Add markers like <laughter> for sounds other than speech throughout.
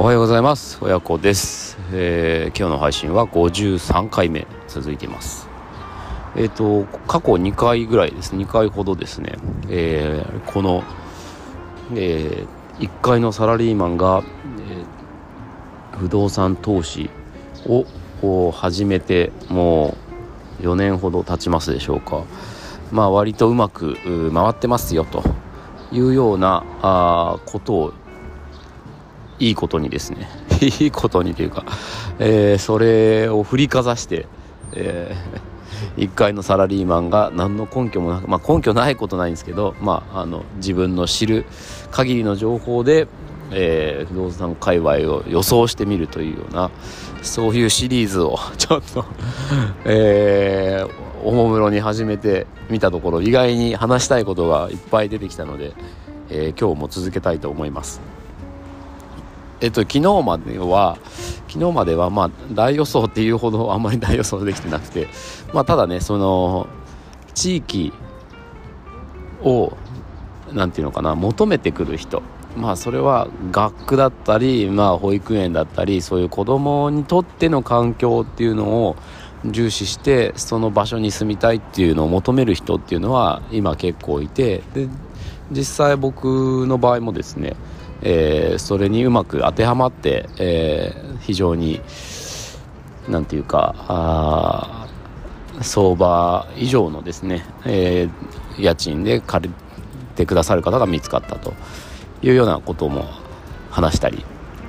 おはようございます。親子です、えー、今日の配信は53回目続いています。えっ、ー、と過去2回ぐらいです。2回ほどですね、えー、この、え1階のサラリーマンが、え不動産投資をこう始めてもう4年ほど経ちますでしょうか。まあ割とうまく回ってますよというようなあことをいいことにですね <laughs> いいことにというか、えー、それを振りかざして、えー、<laughs> 1階のサラリーマンが何の根拠もなく、まあ、根拠ないことないんですけど、まあ、あの自分の知る限りの情報で、えー、不動産界隈を予想してみるというようなそういうシリーズを <laughs> ちょっとえー、おもむろに始めてみたところ意外に話したいことがいっぱい出てきたので、えー、今日も続けたいと思います。えっと、昨日までは、昨日までは、まあ、大予想っていうほどあんまり大予想できてなくて、まあ、ただね、その、地域を、なんていうのかな、求めてくる人、まあ、それは学区だったり、まあ、保育園だったり、そういう子供にとっての環境っていうのを重視して、その場所に住みたいっていうのを求める人っていうのは、今結構いて、で、実際僕の場合もですね、えー、それにうまく当てはまって、えー、非常になんていうか相場以上のですね、えー、家賃で借りてくださる方が見つかったというようなことも話したり、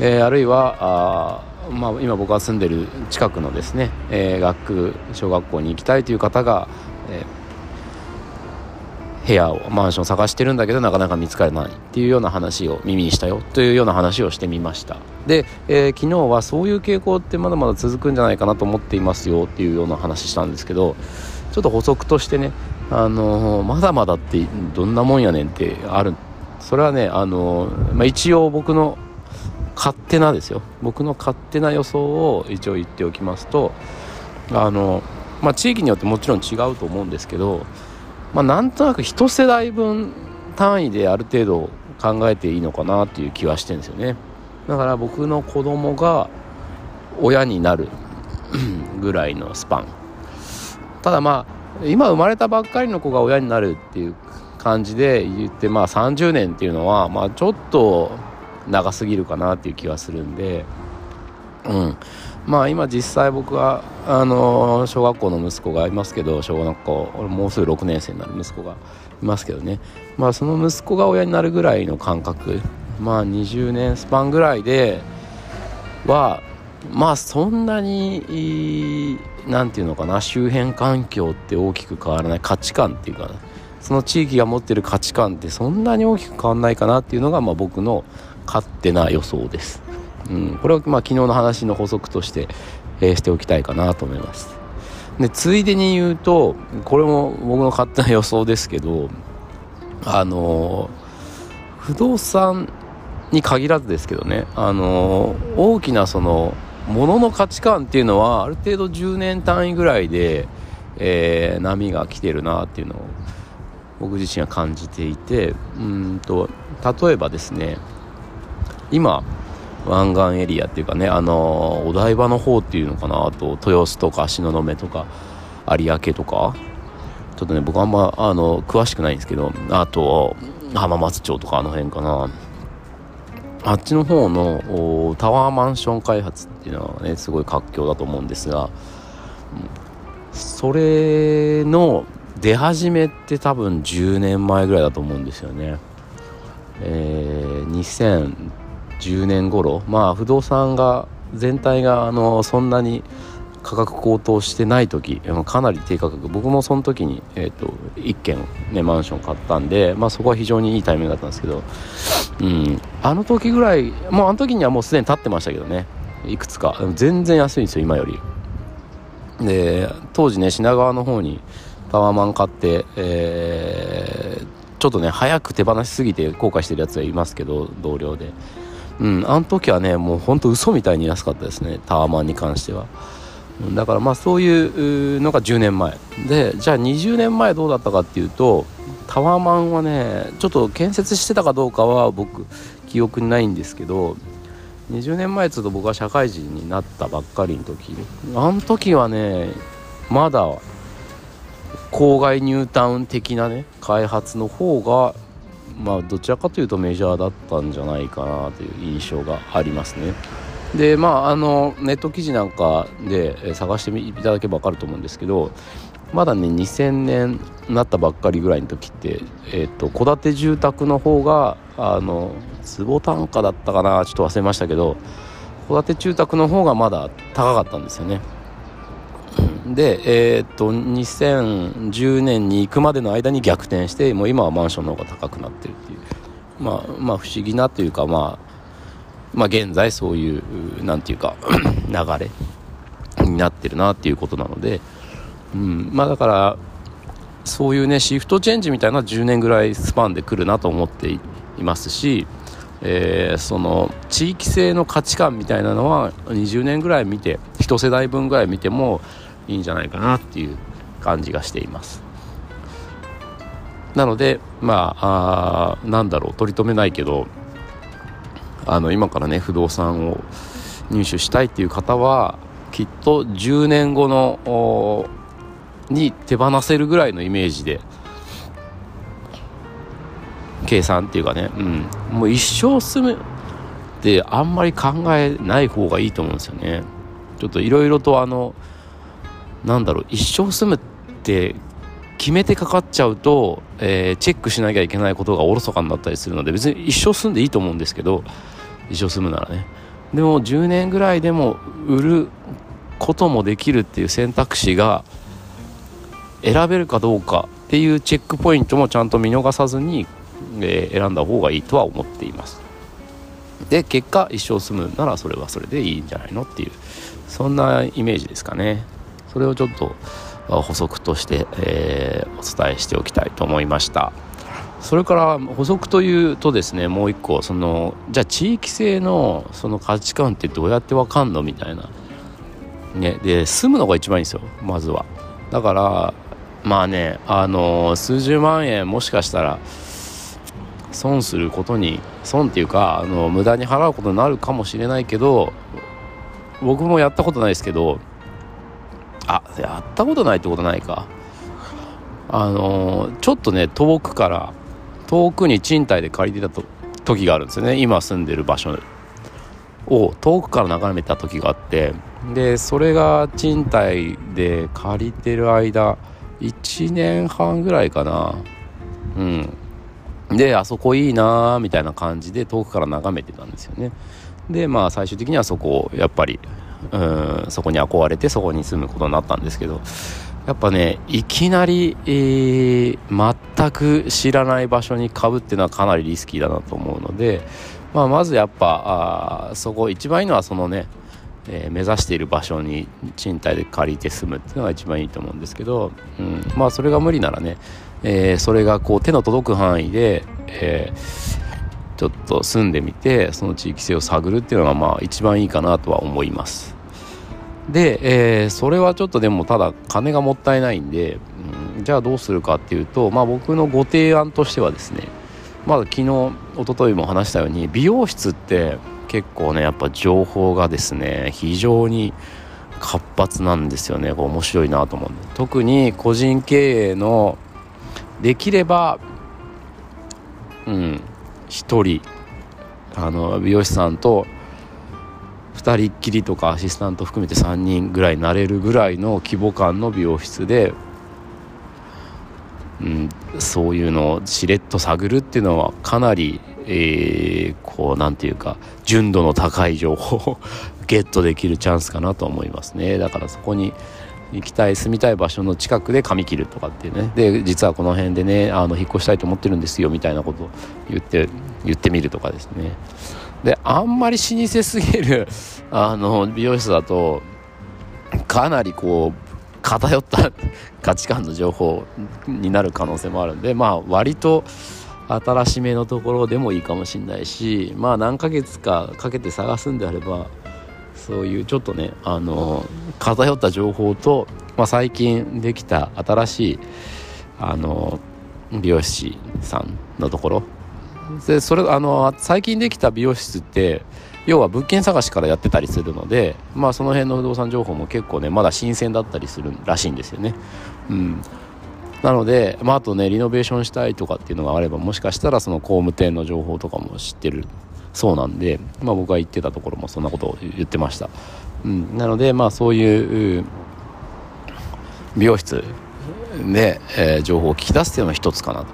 え、あるいはあ、まあ、今僕が住んでる近くのですね、え、学区小学校に行きたいという方が、えー部屋をマンション探してるんだけどなかなか見つからないっていうような話を耳にしたよというような話をしてみました。で、えー、昨日はそういう傾向ってまだまだ続くんじゃないかなと思っていますよっていうような話したんですけどちょっと補足としてね、あのー、まだまだってどんなもんやねんってある。それはね、あのー、まあ、一応僕の勝手なですよ。僕の勝手な予想を一応言っておきますとあのまあ、地域によってもちろん違うと思うんですけどまあ、なんとなく一世代分単位である程度考えていいのかなっていう気はしてるんですよね。だから僕の子供が親になる <clears throat> ぐらいのスパン。ただまあ今生まれたばっかりの子が親になるっていう感じで言ってまあ30年っていうのはまあちょっと長すぎるかなっていう気はするんで。うん。まあ今実際僕はあの小学校の息子がいますけど小学校もうすぐ6年生になる息子がいますけどね。まあその息子が親になるぐらいの感覚。まあ20年スパンぐらいではまあそんなに何て言うのかな周辺環境って大きく変わらない価値観っていうかその地域が持ってる価値観ってそんなに大きく変わらないかなっていうのがまあ僕の勝手な予想です。うん、これはまあ昨日の話の補足として、えー、しておきたいかなと思います。でついでに言うとこれも僕の勝手な予想ですけどあの不動産に限らずですけどねあの大きなその物の価値観っていうのはある程度10年単位ぐらいで、えー、波が来てるなっていうのを僕自身は感じていてうんと例えばですね今湾岸エリアっていうかねあのお台場の方っていうのかなあと豊洲とか東雲とか有明とかちょっとね僕あんまあの詳しくないんですけどあと浜松町とかあの辺かなあっちの方のタワーマンション開発っていうのはねすごい活況だと思うんですがそれの出始めって多分10年前ぐらいだと思うんですよね。えー、10年頃。まあ不動産が全体があのそんなに価格高騰してない時かなり低価格。僕もその時に、えーと、1軒、ね、マンション買ったんで、まあ、そこは非常にいいタイミングだったんですけど、うん、あの時ぐらいもうあの時にはもうすでに建ってましたけどね。いくつか。全然安いんですよ今より。で当時ね品川の方にタワーマン買って、えー、ちょっとね早く手放しすぎて後悔してるやつはいますけど同僚で。うん、あの時はねもうほんと嘘みたいに安かったですねタワマンに関しては、だからまあそういうのが10年前。でじゃあ20年前どうだったかっていうとタワマンはねちょっと建設してたかどうかは僕記憶にないんですけど20年前っつうと僕は社会人になったばっかりの時。あの時はねまだ郊外ニュータウン的なね開発の方がまあどちらかというとメジャーだったんじゃないかなという印象がありますね。でまああのネット記事なんかで探していただけば分かると思うんですけどまだね2000年なったばっかりぐらいの時ってえっ、と戸建て住宅の方があの坪単価だったかなちょっと忘れましたけど戸建て住宅の方がまだ高かったんですよね。で、えー、っと2010年に行くまでの間に逆転してもう今はマンションの方が高くなってるっていう。まあまあ不思議なというかまあまあ現在そういうなんていうか <clears throat> 流れになってるなっていうことなので、うん、まあだからそういうねシフトチェンジみたいな10年ぐらいスパンで来るなと思っていますし、えー、その地域性の価値観みたいなのは20年ぐらい見て一世代分ぐらい見てもいいんじゃないかなっていう感じがしています。なのでまああなんだろう取り留めないけどあの今からね不動産を入手したいっていう方はきっと10年後のに手放せるぐらいのイメージで計算っていうかね、うん、もう一生住むってあんまり考えない方がいいと思うんですよね。ちょっといろいろとあのなんだろう一生住むって決めてかかっちゃうと、えー、チェックしなきゃいけないことがおろそかになったりするので別に一生住んでいいと思うんですけど一生住むならね。でも10年ぐらいでも売ることもできるっていう選択肢が選べるかどうかっていうチェックポイントもちゃんと見逃さずに、えー、選んだ方がいいとは思っています。で結果一生住むならそれはそれでいいんじゃないのっていうそんなイメージですかね。それをちょっと補足として、えー、お伝えしておきたいと思いました。それから補足というとですねもう一個そのじゃあ地域性のその価値観ってどうやってわかんのみたいな。ねで住むのが一番いいんですよまずは。だからまあねあの数十万円もしかしたら損することに損っていうかあの無駄に払うことになるかもしれないけど僕もやったことないですけどあやったことないってことないか。あのちょっとね遠くから遠くに賃貸で借りてたと時があるんですよね。今住んでる場所を。遠くから眺めた時があって。でそれが賃貸で借りてる間1年半ぐらいかな。うん。であそこいいなーみたいな感じで遠くから眺めてたんですよね。でまあ最終的にはそこをやっぱりうんそこに憧れてそこに住むことになったんですけどやっぱねいきなり、えー、全く知らない場所に買うっていうのはかなりリスキーだなと思うので、まあ、まずやっぱあそこ一番いいのはそのね、えー、目指している場所に賃貸で借りて住むっていうのが一番いいと思うんですけど、うん、まあそれが無理ならね、えー、それがこう手の届く範囲で、えー、ちょっと住んでみてその地域性を探るっていうのがまあ一番いいかなとは思います。で、えー、それはちょっとでもただ金がもったいないんで、うん、じゃあどうするかっていうと、まあ、僕のご提案としてはですねまだ昨日一昨日も話したように美容室って結構ねやっぱ情報がですね非常に活発なんですよねこれ面白いなと思うんで特に個人経営のできればうん1人あの美容師さんと2人っきりとかアシスタント含めて3人ぐらいなれるぐらいの規模感の美容室で、うん、そういうのをしれっと探るっていうのはかなり、えー、こうなんていうか純度の高い情報を <laughs> ゲットできるチャンスかなと思いますね。だからそこに行きたい住みたい場所の近くで髪切るとかっていうね。で実はこの辺でねあの引っ越したいと思ってるんですよみたいなことを言って言ってみるとかですね。であんまり老舗すぎるあの美容室だとかなりこう偏った価値観の情報になる可能性もあるんでまあ割と新しめのところでもいいかもしれないしまあ何ヶ月かかけて探すんであればそういうちょっとねあの偏った情報と、まあ、最近できた新しいあの美容師さんのところでそれあの最近できた美容室って要は物件探しからやってたりするので、まあ、その辺の不動産情報も結構ねまだ新鮮だったりするらしいんですよね。うんなので、まあ、あとねリノベーションしたいとかっていうのがあればもしかしたらその工務店の情報とかも知ってるそうなんで、まあ、僕が言ってたところもそんなことを言ってました、うん、なのでまあそういう美容室で、えー、情報を聞き出すっていうのが一つかなと。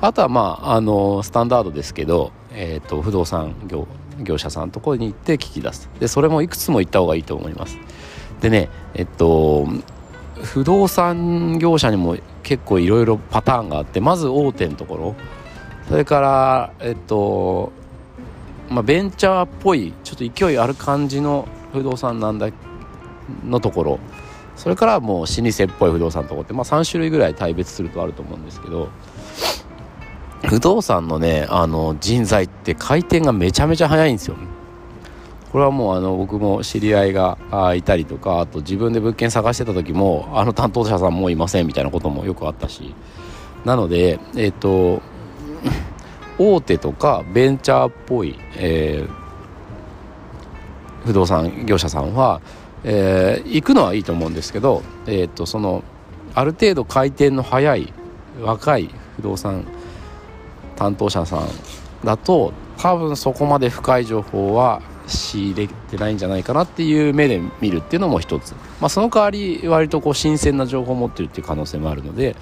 あとはまああのスタンダードですけど、えーと、不動産業業者さんのところに行って聞き出す。でそれもいくつも行った方がいいと思います。でねえっと不動産業者にも結構いろいろパターンがあってまず大手のところ。それからえっとまあ、ベンチャーっぽいちょっと勢いある感じの不動産なんだのところ。それからもう老舗っぽい不動産のところって、まあ、3種類ぐらい大別するとあると思うんですけど不動産のねあの人材って回転がめちゃめちゃ早いんですよ。これはもうあの僕も知り合いがいたりとかあと自分で物件探してた時もあの担当者さんもういませんみたいなこともよくあったし。なのでえっ、と大手とかベンチャーっぽい、えー、不動産業者さんは、えー、行くのはいいと思うんですけど、えーと、そのある程度回転の速い若い不動産担当者さんだと多分そこまで深い情報は仕入れてないんじゃないかなっていう目で見るっていうのも一つ、まあ、その代わり割とこう新鮮な情報を持ってるっていう可能性もあるので、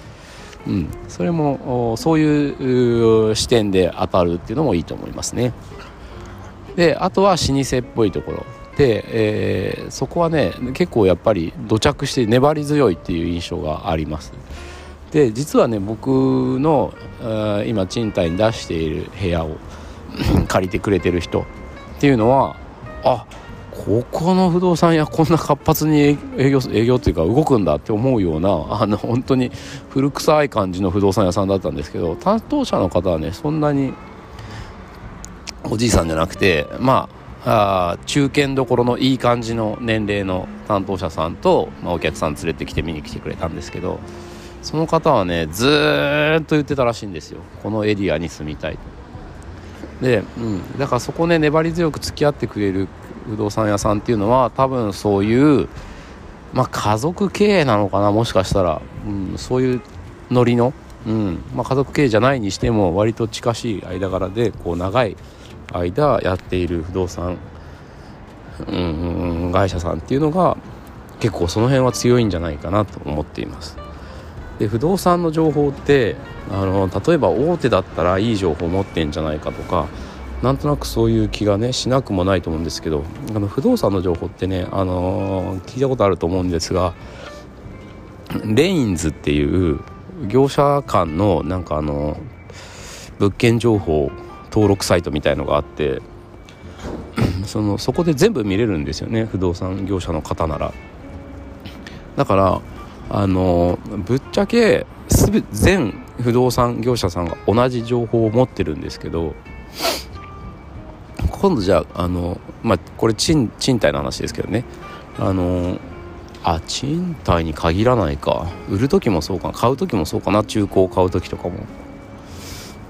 うん、それもそういう視点で当たるっていうのもいいと思いますね。であとは老舗っぽいところ。で、えー、そこはね結構やっぱり土着して粘り強いっていう印象があります。で実はね僕の今賃貸に出している部屋を <laughs> 借りてくれてる人っていうのはあここの不動産屋こんな活発に営業営業っていうか動くんだって思うようなあの本当に古臭い感じの不動産屋さんだったんですけど担当者の方はねそんなにおじいさんじゃなくてまああ中堅どころのいい感じの年齢の担当者さんと、まあ、お客さん連れてきて見に来てくれたんですけどその方はねずっと言ってたらしいんですよ。このエリアに住みたいと。で、うん、だからそこね粘り強く付き合ってくれる不動産屋さんっていうのは多分そういうまあ家族経営なのかなもしかしたら、うん、そういうノリの、うんまあ、家族経営じゃないにしても割と近しい間柄でこう長い間やっている不動産、うん、会社さんっていうのが結構その辺は強いんじゃないかなと思っています。で不動産の情報ってあの例えば大手だったらいい情報を持ってんじゃないかとかなんとなくそういう気がねしなくもないと思うんですけどあの不動産の情報ってね、あのー、聞いたことあると思うんですがレインズっていう業者間のなんかあの物件情報登録サイトみたいのがあって <clears throat> そのそこで全部見れるんですよね不動産業者の方なら。だからあのぶっちゃけ全不動産業者さんが同じ情報を持ってるんですけど今度じゃああのまあこれ賃賃貸の話ですけどね。あのあ賃貸に限らないか。売る時もそうかな。買う時もそうかな。中古を買う時とかも。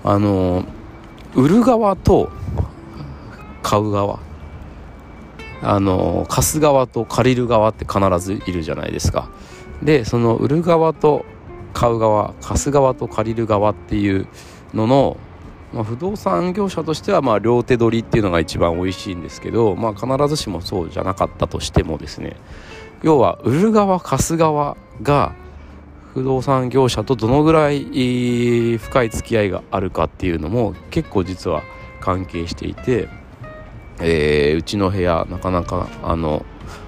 あの売る側と買う側。あの貸す側と借りる側って必ずいるじゃないですか。でその売る側と買う側貸す側と借りる側っていうののまあ、不動産業者としてはまあ両手取りっていうのが一番美味しいんですけど、まあ、必ずしもそうじゃなかったとしてもですね要は売る側貸す側が不動産業者とどのぐらい深い付き合いがあるかっていうのも結構実は関係していて、えー、うちの部屋なかなかあの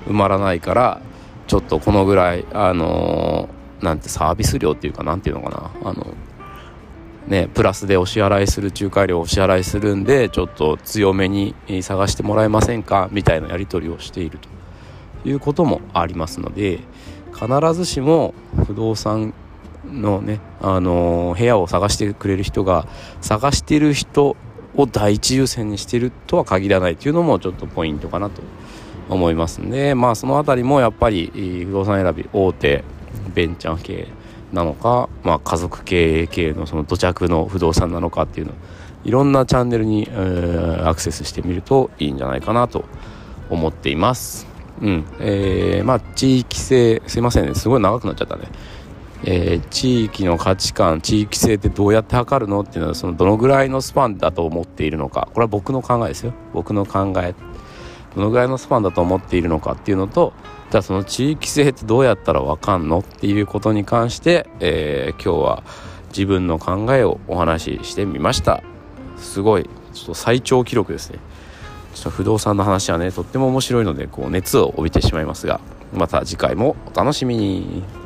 埋まらないからちょっとこのぐらいあのなんてサービス料っていうかなんていうのかなあのね、プラスでお支払いする仲介料をお支払いするんでちょっと強めに探してもらえませんかみたいなやり取りをしているということもありますので必ずしも不動産のね、あの、部屋を探してくれる人が探してる人を第一優先にしてるとは限らないというのもちょっとポイントかなと思いますんでまあその辺りもやっぱり不動産選び大手ベンチャー系なのか、まあ、家族経営系のその土着の不動産なのかっていうのいろんなチャンネルに、えー、アクセスしてみるといいんじゃないかなと思っています。うん。えー、まあ地域性すいませんね。すごい長くなっちゃったね。えー、地域の価値観地域性ってどうやって測るのっていうのはそのどのぐらいのスパンだと思っているのか。これは僕の考えですよ。僕の考え。どのぐらいのスパンだと思っているのかっていうのとじゃあその地域性ってどうやったらわかんのっていうことに関して、えー、今日は自分の考えをお話ししてみました。すごい。ちょっと最長記録ですね。ちょっと不動産の話はねとっても面白いのでこう熱を帯びてしまいますがまた次回もお楽しみに。